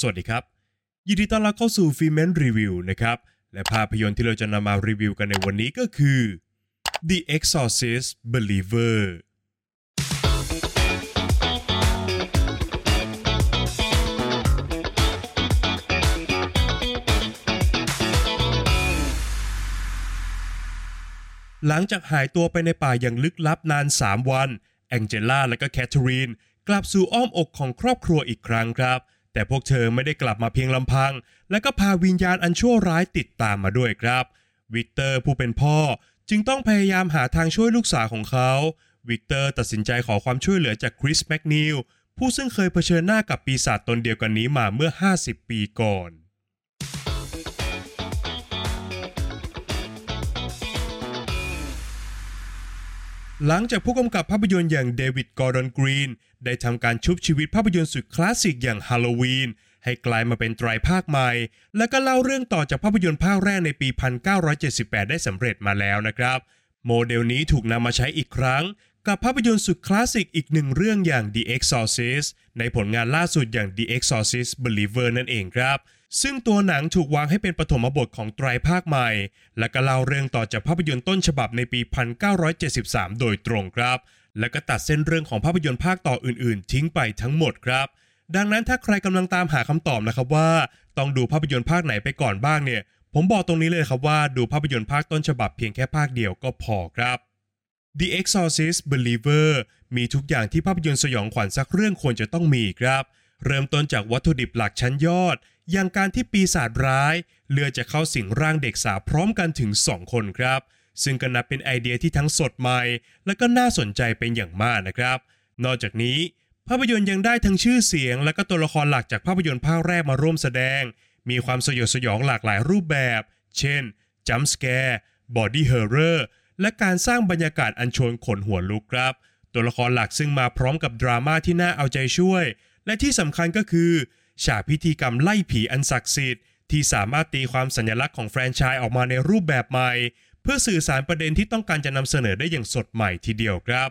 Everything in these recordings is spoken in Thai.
สวัสดีครับ ยินดีต้อนรับเข้าสู่ฟิเมนรีวิวนะครับ และภาพยนตร์ที่เราจะนำมารีวิวกันในวันนี้ก็คือ The Exorcist Believer หลังจากหายตัวไปในป่าอย่างลึกลับนาน 3 วัน แองเจล่าและก็แคทเธอรีน กลับสู่อ้อมอกของครอบครัวอีกครั้งครับ แต่พวกเธอไม่ได้กลับมาเพียงลำพัง และก็พาวิญญาณอันชั่วร้ายติดตามมาด้วยครับ วิกเตอร์ผู้เป็นพ่อจึงต้องพยายามหาทางช่วยลูกสาวของเขา วิกเตอร์ตัดสินใจขอความช่วยเหลือจากคริสแมคนีลผู้ซึ่งเคยเผชิญหน้ากับปีศาจตนเดียวกันนี้มาเมื่อ 50 ปีก่อน หลังจากผู้กำกับภาพยนตร์อย่างเดวิดกอร์ดอนกรีน ได้ทำการชุบชีวิตภาพยนตร์สุดคลาสสิกอย่างฮาโลวีนให้กลายมาเป็นไตรภาคใหม่ และก็เล่าเรื่องต่อจากภาพยนตร์ภาคแรกในปี 1978 ได้สำเร็จมาแล้วนะครับ โมเดลนี้ถูกนำมาใช้อีกครั้ง กับภาพยนตร์สุดคลาสสิกอีกหนึ่งเรื่องอย่าง The Exorcist ในผลงานล่าสุดอย่าง The Exorcist Believer นั่นเองครับ ซึ่งตัวหนังถูกวางให้เป็นปฐมบทของไตรภาคใหม่ และก็เล่าเรื่องต่อจากภาพยนตร์ต้นฉบับในปี 1973 โดยตรงครับ และก็ตัดเส้นเรื่องของภาพยนตร์ภาคต่ออื่น ๆ ทิ้งไปทั้งหมดครับ ดังนั้นถ้าใครกำลังตามหาคำตอบนะครับว่า ต้องดูภาพยนตร์ภาคไหนไปก่อนบ้างเนี่ย ผมบอกตรงนี้เลยครับว่าดูภาพยนตร์ภาคต้นฉบับเพียงแค่ภาคเดียวก็พอครับ The Exorcist Believer มีทุกอย่างที่ภาพยนตร์สยองขวัญสักเรื่องควรจะต้องมีครับ เริ่มต้นจากวัตถุดิบหลักชั้นยอด อย่างการที่ปีศาจร้ายเลือกจะเข้าสิงร่างเด็กสาวพร้อมกันถึง 2 คนครับ ซึ่งก็นับเป็นไอเดียที่ทั้งสดใหม่ และก็น่าสนใจเป็นอย่างมากนะครับ นอกจากนี้ ภาพยนตร์ยังได้ทั้งชื่อเสียง และก็ตัวละครหลักจากภาพยนตร์ภาคแรกมาร่วมแสดง มีความสยดสยองหลากหลายรูปแบบ เช่น jump scare body horror และการสร้างบรรยากาศอันชวนขนหัวลุกครับ ตัวละครหลักซึ่งมาพร้อมกับดราม่าที่น่าเอาใจช่วย และที่สำคัญก็คือ ฉากพิธีกรรมไล่ผีอันศักดิ์สิทธิ์ที่สามารถตีความสัญลักษณ์ของแฟรนไชส์ออกมาในรูปแบบใหม่ เพื่อสื่อสารประเด็นที่ต้องการจะนำเสนอได้อย่างสดใหม่ทีเดียวครับ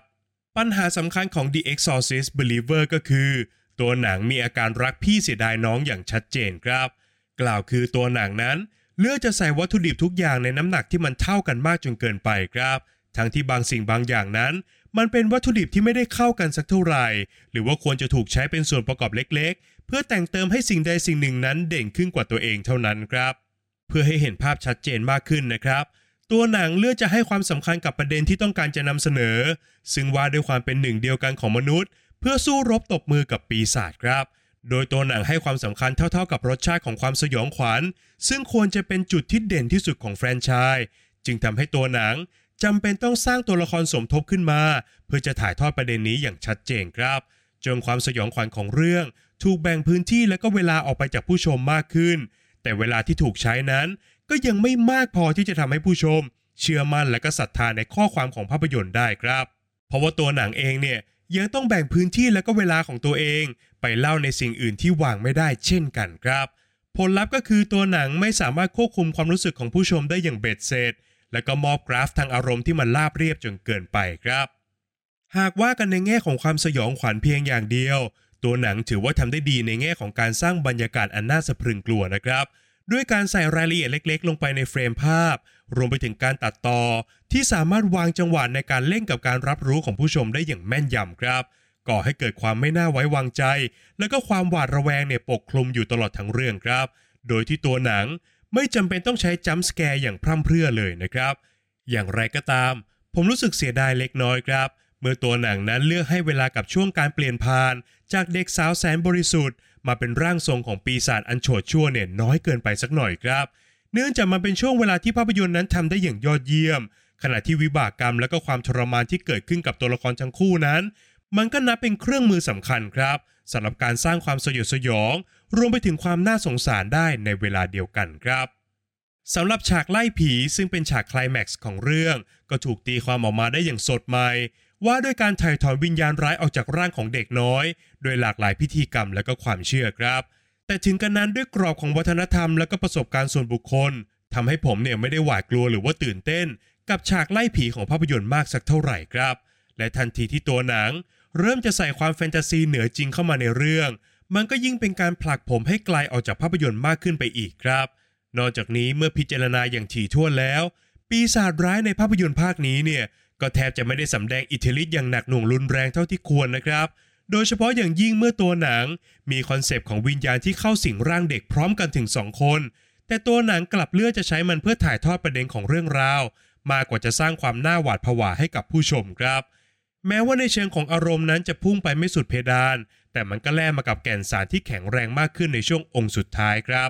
ปัญหาสำคัญของ The Exorcist Believer ก็คือ ตัวหนังมีอาการรักพี่เสียดายน้องอย่างชัดเจนครับ กล่าวคือตัวหนังนั้น เลือกจะใส่วัตถุดิบทุกอย่างในน้ำหนักที่มันเท่ากันมากจนเกินไปครับ ทั้งที่บางสิ่งบางอย่างนั้น มันเป็นวัตถุดิบที่ไม่ได้เข้ากันสักเท่าไหร่ หรือว่าควรจะถูกใช้เป็นส่วนประกอบเล็กๆ เพื่อแต่งเติมให้สิ่งใดสิ่งหนึ่งนั้นเด่นขึ้นกว่าตัวเองเท่านั้นครับ เพื่อให้เห็นภาพชัดเจนมากขึ้นนะครับ ตัวหนังเลือกจะให้ความสำคัญกับประเด็นที่ต้องการจะนำเสนอ ซึ่งว่าด้วยความเป็นหนึ่งเดียวกันของมนุษย์ เพื่อสู้รบตบมือกับปีศาจครับโดยตัวหนังให้ความสำคัญเท่าๆกับรสชาติของความสยองขวัญ ซึ่งควรจะเป็นจุดที่เด่นที่สุดของแฟรนไชส์จึงทำให้ตัวหนัง จำเป็นต้องสร้างตัวละครสมทบขึ้นมา เพื่อจะถ่ายทอดประเด็นนี้อย่างชัดเจนครับ จนความสยองขวัญของเรื่อง ถูกแบ่งพื้นที่และก็เวลาออกไปจากผู้ชมมากขึ้น แต่เวลาที่ถูกใช้นั้น ก็ยังไม่มากพอที่จะทำให้ผู้ชม เชื่อมั่นและก็ศรัทธาในข้อความของภาพยนตร์ได้ครับ เพราะว่าตัวหนังเองเนี่ยยังต้องแบ่งพื้นที่และก็เวลาของตัวเอง ไปเล่าในสิ่งอื่นที่วางไม่ได้เช่นกันครับ ผลลัพธ์ก็คือตัวหนังไม่สามารถควบคุมความรู้สึกของผู้ชมได้อย่างเบ็ดเสร็จ และก็มอบกราฟทางอารมณ์ที่มันราบเรียบจนเกินไปครับ หากว่ากันในแง่ของความสยองขวัญเพียงอย่างเดียว ตัวหนังถือว่าทำได้ดีในแง่ของการสร้างบรรยากาศอันน่าสะพรึงกลัวนะครับ ด้วยการใส่รายละเอียดเล็ก ๆ ลงไปในเฟรมภาพ รวมไปถึงการตัดต่อ ที่สามารถวางจังหวะในการเล่นกับการรับรู้ของผู้ชมได้อย่างแม่นยำครับก่อให้เกิดความไม่น่าไว้วางใจ และก็ความหวาดระแวงเนี่ยปกคลุมอยู่ตลอดทั้งเรื่องครับ โดยที่ตัวหนัง ไม่จำเป็นต้องใช้จัมป์สแกร์อย่างพร่ำเพรื่อเลยนะครับ อย่างไรก็ตาม ผมรู้สึกเสียดายเล็กน้อยครับ เมื่อตัวหนังนั้นเลือกให้เวลากับช่วงการเปลี่ยนผ่าน จากเด็กสาวแสนบริสุทธิ์ มาเป็นร่างทรงของปีศาจอันโฉดชั่วเนี่ยน้อยเกินไปสักหน่อยครับ เนื่องจากมันเป็นช่วงเวลาที่ภาพยนตร์นั้นทำได้อย่างยอดเยี่ยม ขณะที่วิบากกรรมและก็ความทรมานที่เกิดขึ้นกับตัวละครทั้งคู่นั้น มันก็นับเป็นเครื่องมือสำคัญครับ สำหรับการสร้างความสยดสยอง รวมไปถึงความน่าสงสารได้ในเวลาเดียวกันครับสำหรับฉากไล่ผีซึ่งเป็นฉากคลายแม็กซ์ของเรื่อง ก็ถูกตีความออกมาได้อย่างสดใหม่ ว่าด้วยการถ่ายถอนวิญญาณร้ายออกจากร่างของเด็กน้อย โดยหลากหลายพิธีกรรมและก็ความเชื่อครับ แต่ถึงกันนั้นด้วยกรอบของวัฒนธรรมและก็ประสบการณ์ส่วนบุคคลทำให้ผมเนี่ยไม่ได้หวาดกลัวหรือว่าตื่นเต้น กับฉากไล่ผีของภาพยนตร์มากสักเท่าไหร่ครับ และทันทีที่ตัวหนัง เริ่มจะใส่ความแฟนตาซีเหนือจริงเข้ามาในเรื่อง มันก็ยิ่งเป็นการผลักผมให้ไกลออกจากภาพยนตร์มากขึ้นไปอีกครับ นอกจากนี้เมื่อพิจารณาอย่างถี่ถ้วนแล้ว ปีศาจร้ายในภาพยนตร์ภาคนี้เนี่ยก็แทบจะไม่ได้สำแดงอิทธิฤทธิ์อย่างหนักหน่วงรุนแรงเท่าที่ควรนะครับ โดยเฉพาะอย่างยิ่งเมื่อตัวหนัง มีคอนเซปต์ของวิญญาณที่เข้าสิงร่างเด็กพร้อมกันถึงสองคน แต่ตัวหนังกลับเลือกจะใช้มันเพื่อถ่ายทอดประเด็นของเรื่องราว มากกว่าจะสร้างความน่าหวาดผวาให้กับผู้ชมครับ แม้ว่าในเชิงของอารมณ์นั้นจะพุ่งไปไม่สุดเพดาน แต่มันก็แล่มากับแก่นสารที่แข็งแรงมากขึ้นในช่วงองค์สุดท้ายครับ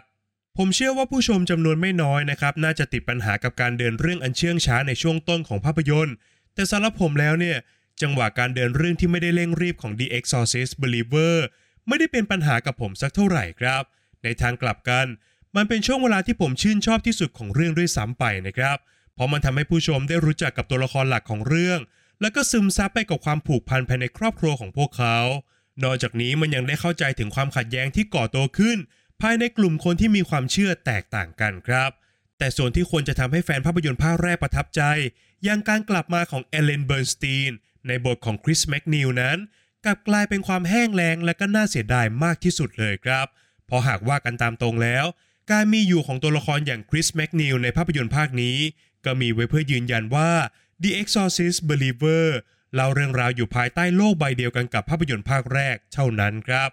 ผมเชื่อว่าผู้ชมจำนวนไม่น้อยนะครับ น่าจะติดปัญหากับการเดินเรื่องอันเชื่องช้าในช่วงต้นของภาพยนตร์ แต่สำหรับผมแล้วเนี่ย จังหวะการเดินเรื่องที่ไม่ได้เร่งรีบของ The Exorcist Believer ไม่ได้เป็นปัญหากับผมสักเท่าไหร่ครับ ในทางกลับกัน มันเป็นช่วงเวลาที่ผมชื่นชอบที่สุดของเรื่องด้วยซ้ำไปนะครับ เพราะมันทำให้ผู้ชมได้รู้จักกับตัวละครหลักของเรื่อง แล้วก็ซึมซับไปกับความผูกพันภายในครอบครัวของพวกเขา นอกจากนี้มันยังได้เข้าใจถึงความขัดแย้งที่ก่อตัวขึ้น ภายในกลุ่มคนที่มีความเชื่อแตกต่างกันครับ แต่ส่วนที่ควรจะทำให้แฟนภาพยนตร์ภาคแรกประทับใจ อย่างการกลับมาของเอเลนเบิร์นสตีนในบทของคริสแมกนิวนั้นกลับกลายเป็นความแห้งแล้งและก็น่าเสียดายมากที่สุดเลยครับเพราะหากว่ากันตามตรงแล้ว การมีอยู่ของตัวละครอย่างคริสแมกนิวในภาพยนตร์ภาคนี้ ก็มีไว้เพื่อยืนยันว่า The Exorcist Believer เล่าเรื่องราวอยู่ภายใต้โลกใบเดียวกันกับภาพยนตร์ภาคแรกเท่านั้นครับ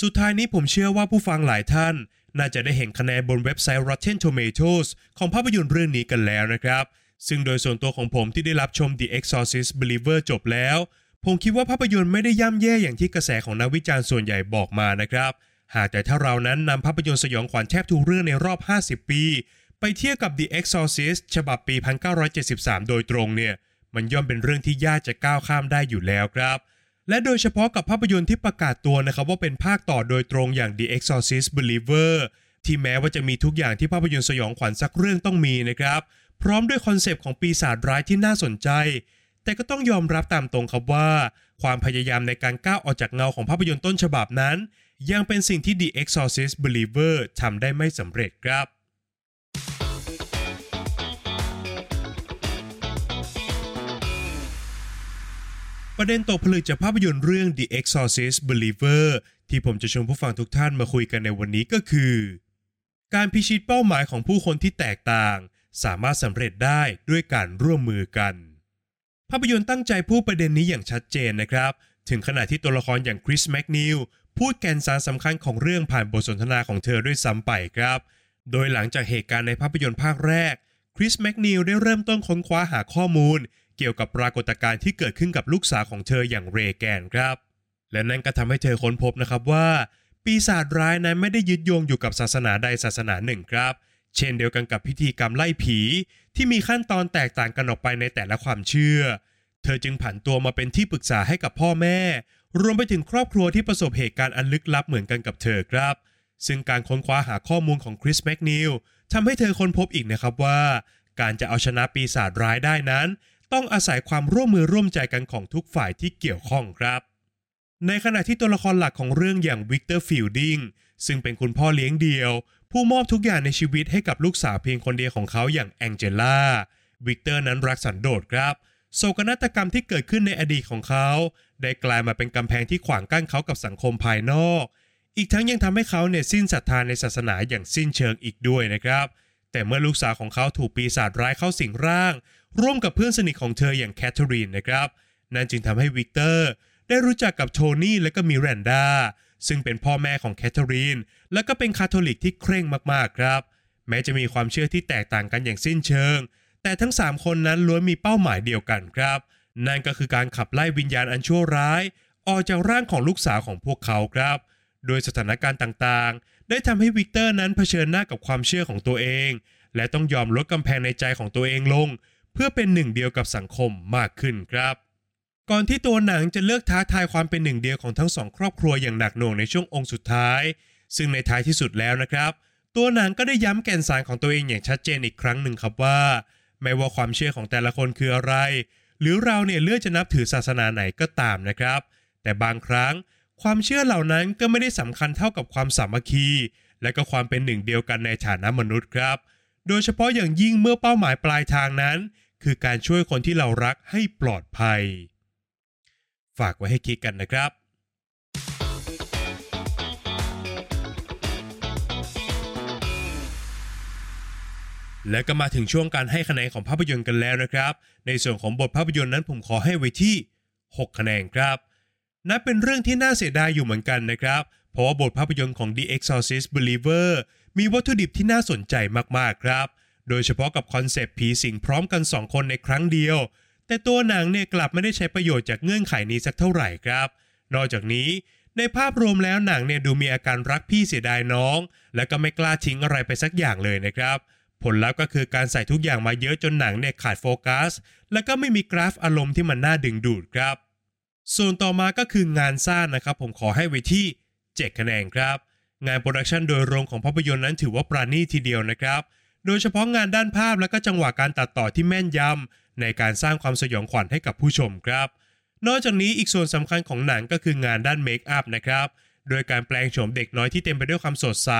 สุดท้ายนี้ผมเชื่อว่าผู้ฟังหลายท่าน น่าจะได้เห็นคะแนนบนเว็บไซต์ Rotten Tomatoes ของภาพยนตร์เรื่องนี้กันแล้วนะครับ ซึ่งโดยส่วนตัวของผมที่ได้รับชม The Exorcist Believer จบแล้ว ผมคิดว่าภาพยนตร์ไม่ได้ย่ำแย่อย่างที่กระแสของนักวิจารณ์ส่วนใหญ่บอกมานะครับ หากแต่ถ้าเรานั้นนำภาพยนตร์สยองขวัญแทบทุกเรื่องในรอบ 50 ปี ไปเทียบกับ The Exorcist ฉบับปี 1973 โดยตรงเนี่ย มันย่อมเป็นเรื่องที่ยากจะก้าวข้ามได้อยู่แล้วครับ และโดยเฉพาะกับภาพยนตร์ที่ประกาศตัวนะครับว่าเป็นภาคต่อโดยตรงอย่าง The Exorcist Believer ที่แม้ว่าจะมีทุกอย่างที่ภาพยนตร์สยองขวัญสักเรื่องต้องมีนะครับ พร้อมด้วยคอนเซปต์ของปีศาจร้ายที่น่าสนใจ แต่ก็ต้องยอมรับตามตรงครับว่า ความพยายามในการก้าวออกจากเงาของภาพยนตร์ต้นฉบับนั้น ยังเป็นสิ่งที่ The Exorcist Believer ทำได้ไม่สำเร็จครับ ประเด็นตกผลึกจากภาพยนตร์เรื่อง The Exorcist Believer ที่ผมจะชวนผู้ฟังทุกท่านมาคุยกันในวันนี้ก็คือ การพิชิตเป้าหมายของผู้คนที่แตกต่าง สามารถสำเร็จได้ด้วยการร่วมมือกัน ภาพยนตร์ตั้งใจพูดประเด็นนี้อย่างชัดเจนนะครับ ถึงขนาดที่ตัวละครอย่างคริสแมกนิวพูดแกนสารสำคัญของเรื่องผ่านบทสนทนาของเธอด้วยซ้ำไปครับ โดยหลังจากเหตุการณ์ในภาพยนตร์ภาคแรกคริสแมกนิวได้เริ่มต้นค้นคว้าหาข้อมูล เกี่ยวกับปรากฏการณ์ที่เกิดขึ้นกับลูกสาวของเธออย่างเรแกนครับ และนั่นก็ทำให้เธอค้นพบนะครับว่า ปีศาจร้ายนั้นไม่ได้ยึดโยงอยู่กับศาสนาใดศาสนาหนึ่งครับ เช่นเดียวกันกับพิธีกรรมไล่ผี ที่มีขั้นตอนแตกต่างกันออกไปในแต่ละความเชื่อ เธอจึงผันตัวมาเป็นที่ปรึกษาให้กับพ่อแม่ รวมไปถึงครอบครัวที่ประสบเหตุการณ์อันลึกลับเหมือนกันกับเธอครับ ซึ่งการค้นคว้าหาข้อมูลของคริสแมกนิวทำให้เธอค้นพบอีกนะครับว่า การจะเอาชนะปีศาจร้ายได้นั้น ต้องอาศัยความร่วมมือร่วมใจกันของทุกฝ่ายที่เกี่ยวข้องครับ ในขณะที่ตัวละครหลักของเรื่องอย่างวิกเตอร์ฟิลดิงซึ่งเป็นคุณพ่อเลี้ยงเดี่ยว ผู้มอบทุกอย่างในชีวิตให้กับลูกสาวเพียงคนเดียวของเขาอย่างแองเจล่าวิกเตอร์นั้นรักสันโดษครับโศกนาฏกรรมที่เกิดขึ้นในอดีตของเขา ได้กลายมาเป็นกำแพงที่ขวางกั้นเขากับสังคมภายนอก อีกทั้งยังทำให้เขาเนี่ยสิ้นศรัทธาในศาสนาอย่างสิ้นเชิงอีกด้วยนะครับ แต่เมื่อลูกสาวของเขาถูกปีศาจร้ายเข้าสิงร่าง ร่วมกับเพื่อนสนิทของเธออย่างแคทเธอรีนนะครับ นั่นจึงทำให้วิกเตอร์ได้รู้จักกับโทนี่และก็มิรันดาซึ่งเป็นพ่อแม่ของแคทเธอรีน และก็เป็นคาทอลิกที่เคร่งมากๆครับ แม้จะมีความเชื่อที่แตกต่างกันอย่างสิ้นเชิง แต่ทั้ง 3 คนนั้นล้วนมีเป้าหมายเดียวกันครับ นั่นก็คือการขับไล่วิญญาณอันชั่วร้าย ออกจากร่างของลูกสาวของพวกเขาครับ โดยสถานการณ์ต่างๆ ได้ทำให้วิกเตอร์นั้นเผชิญหน้ากับความเชื่อของตัวเอง และต้องยอมลดกำแพงในใจของตัวเองลง เพื่อเป็นหนึ่งเดียวกับสังคมมากขึ้นครับ ก่อนที่ตัวหนังจะเลือกท้าทายความเป็นหนึ่งเดียวของทั้งสองครอบครัวอย่างหนักหน่วงในช่วงองก์สุดท้าย ซึ่งในท้ายที่สุดแล้วนะครับ ตัวหนังก็ได้ย้ำแก่นสารของตัวเองอย่างชัดเจนอีกครั้งหนึ่งครับว่า ไม่ว่าความเชื่อของแต่ละคนคืออะไร หรือเราเนี่ยเลือกจะนับถือศาสนาไหนก็ตามนะครับ แต่บางครั้งความเชื่อเหล่านั้นก็ไม่ได้สำคัญเท่ากับความสามัคคี และก็ความเป็นหนึ่งเดียวกันในฐานะมนุษย์ครับ โดยเฉพาะอย่างยิ่งเมื่อเป้าหมายปลายทางนั้น คือการช่วยคนที่เรารักให้ปลอดภัย ฝากไว้ให้คิดกันนะครับ และก็มาถึงช่วงการให้คะแนนของภาพยนตร์กันแล้วนะครับ ในส่วนของบทภาพยนตร์นั้นผมขอให้ไว้ที่ 6 คะแนนครับนับเป็นเรื่องที่น่าเสียดายอยู่เหมือนกันนะครับ เพราะว่าบทภาพยนตร์ของ The Exorcist Believer มีวัตถุดิบที่น่าสนใจมากๆครับ โดยเฉพาะกับคอนเซปต์ผีสิงพร้อมกัน 2 คนในครั้งเดียว แต่ตัวหนังเนี่ยกลับไม่ได้ใช้ประโยชน์จากเงื่อนไขนี้สักเท่าไหร่ครับ นอกจากนี้ในภาพรวมแล้วหนังเนี่ยดูมีอาการรักพี่เสียดายน้อง และก็ไม่กล้าทิ้งอะไรไปสักอย่างเลยนะครับ ผลลัพธ์ก็คือการใส่ทุกอย่างมาเยอะจนหนังเนี่ยขาดโฟกัส และก็ไม่มีกราฟอารมณ์ที่มันน่าดึงดูดครับ ส่วนต่อมาก็คืองานสร้างนะครับ ผมขอให้ไว้ที่ 7 คะแนนครับ งาน production โดยรวมของภาพยนตร์นั้นถือว่าประณีตทีเดียวนะครับ โดยเฉพาะงานด้านภาพและก็จังหวะการตัดต่อที่แม่นยำในการสร้างความสยองขวัญให้กับผู้ชมครับ นอกจากนี้อีกส่วนสำคัญของหนังก็คืองานด้าน makeup นะครับ โดยการแปลงโฉมเด็กน้อยที่เต็มไปด้วยความสดใส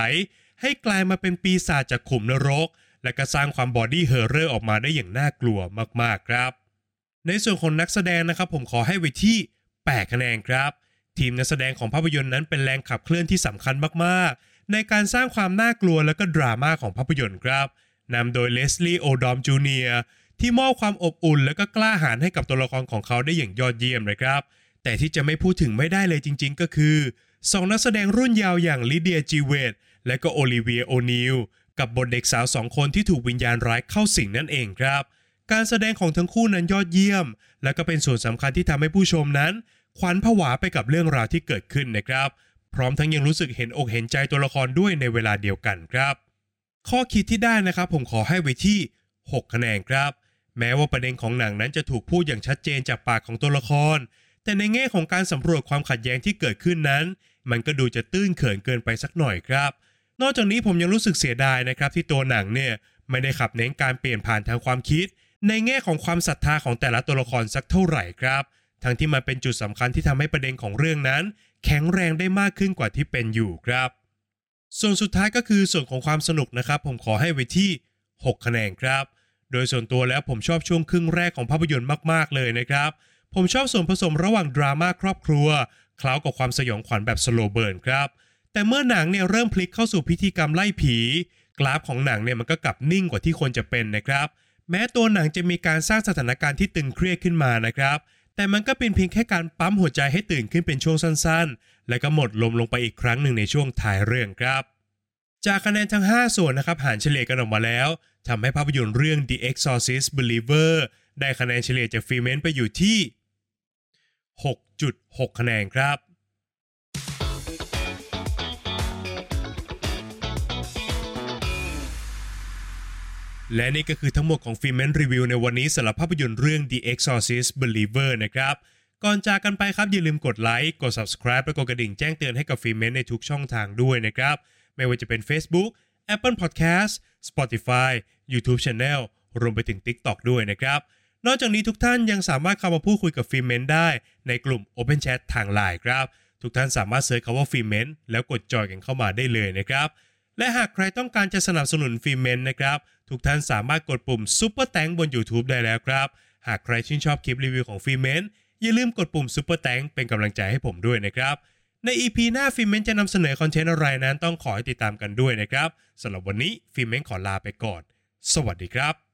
ให้กลายมาเป็นปีศาจจากขุมนรก และก็สร้างความ body horror ออกมาได้อย่างน่ากลัวมากๆครับ ในส่วนของนักแสดงนะครับผมขอให้ไว้ที่ 8 คะแนนครับ ทีมนักแสดงของภาพยนตร์นั้นเป็นแรงขับเคลื่อนที่สำคัญมากๆ ในการสร้างความน่ากลัวและก็ดราม่าของภาพยนตร์ครับนำโดยเลสลีย์โอดอมจูเนียที่มอบความอบอุ่นและก็กล้าหาญให้กับตัวละครของเขาได้อย่างยอดเยี่ยมนะครับ แต่ที่จะไม่พูดถึงไม่ได้เลยจริง ๆ ก็คือสองนักแสดงรุ่นยาวอย่างลิเดียจีเวตและก็โอลิเวียโอนิลกับบทเด็กสาวสองคนที่ถูกวิญญาณร้ายเข้าสิงนั่นเองครับ การแสดงของทั้งคู่นั้นยอดเยี่ยม และก็เป็นส่วนสำคัญที่ทำให้ผู้ชมนั้น ขวัญผวาไปกับเรื่องราวที่เกิดขึ้นนะครับ พร้อมทั้งยังรู้สึกเห็นอกเห็นใจตัวละครด้วยในเวลาเดียวกันครับ ข้อคิดที่ได้นะครับผมขอให้ไว้ที่ 6 คะแนนครับ แม้ว่าประเด็นของหนังนั้นจะถูกพูดอย่างชัดเจนจากปากของตัวละคร แต่ในแง่ของการสำรวจความขัดแย้งที่เกิดขึ้นนั้น มันก็ดูจะตื้นเขินเกินไปสักหน่อยครับ นอกจากนี้ผมยังรู้สึกเสียดายนะครับที่ตัวหนังเนี่ยไม่ได้ขับเน้นการเปลี่ยนผ่านทางความคิด ในแง่ของความศรัทธาของแต่ละตัวละครสักเท่าไหร่ครับ ทั้งที่มันเป็นจุดสำคัญที่ทำให้ประเด็นของเรื่องนั้น แข็งแรงได้มากขึ้นกว่าที่เป็นอยู่ครับ ส่วนสุดท้ายก็คือส่วนของความสนุกนะครับ ผมขอให้ไว้ที่ 6 คะแนนครับ โดยส่วนตัวแล้วผมชอบช่วงครึ่งแรกของภาพยนตร์มากๆเลยนะครับ ผมชอบส่วนผสมระหว่างดราม่าครอบครัวเคล้ากับความสยองขวัญแบบสโลเบิร์นครับ แต่เมื่อหนังเนี่ยเริ่มพลิกเข้าสู่พิธีกรรมไล่ผี กราฟของหนังเนี่ยมันก็กลับนิ่งกว่าที่ควรจะเป็นนะครับ แม้ตัวหนังจะมีการสร้างสถานการณ์ที่ตึงเครียดขึ้นมานะครับ แต่มันก็เป็นเพียงแค่การปั๊มหัวใจให้ตื่นขึ้นเป็นช่วงสั้นๆ และก็หมดลมลงไปอีกครั้งหนึ่งในช่วงท้ายเรื่องครับ จากคะแนนทั้ง 5 ส่วนนะครับหารเฉลี่ยกันออกมาแล้วทำให้ภาพยนตร์เรื่อง The Exorcist Believer ได้คะแนนเฉลี่ยจาก Filmment ไปอยู่ที่ 6.6 คะแนนครับ และนี่ก็คือทั้งหมดของ Filmment Review ในวันนี้สำหรับภาพยนตร์เรื่อง The Exorcist Believer นะครับ ก่อนจากกันไปครับอย่าลืมกดไลค์ กด subscribe และกดกระดิ่งแจ้งเตือนให้กับ Filmment ในทุกช่องทางด้วยนะครับ ไม่ว่าจะเป็น Facebook Apple Podcast Spotify YouTube Channel รวมไปถึง TikTok ด้วยนะครับ นอกจากนี้ทุกท่านยังสามารถเข้ามาพูดคุยกับ Filmment ได้ในกลุ่ม Open Chat ทางไลน์ครับ ทุกท่านสามารถ search คำว่า Filmment แล้วกด join กันเข้ามาได้เลยนะครับ และหากใครต้องการจะสนับสนุน Filmment นะครับ ทุกท่านสามารถกดปุ่ม Super Thanks บน YouTube ได้แล้วครับ หากใครชื่นชอบคลิปรีวิวของ Filmment อย่าลืมกดปุ่ม Super Thanks เป็นกำลังใจให้ผมด้วยนะครับ ใน EP หน้า Filmment จะนำเสนอ content อะไรนั้นต้องขอให้ติดตามกันด้วยนะครับสำหรับวันนี้ Filmment ขอลาไปก่อน สวัสดีครับ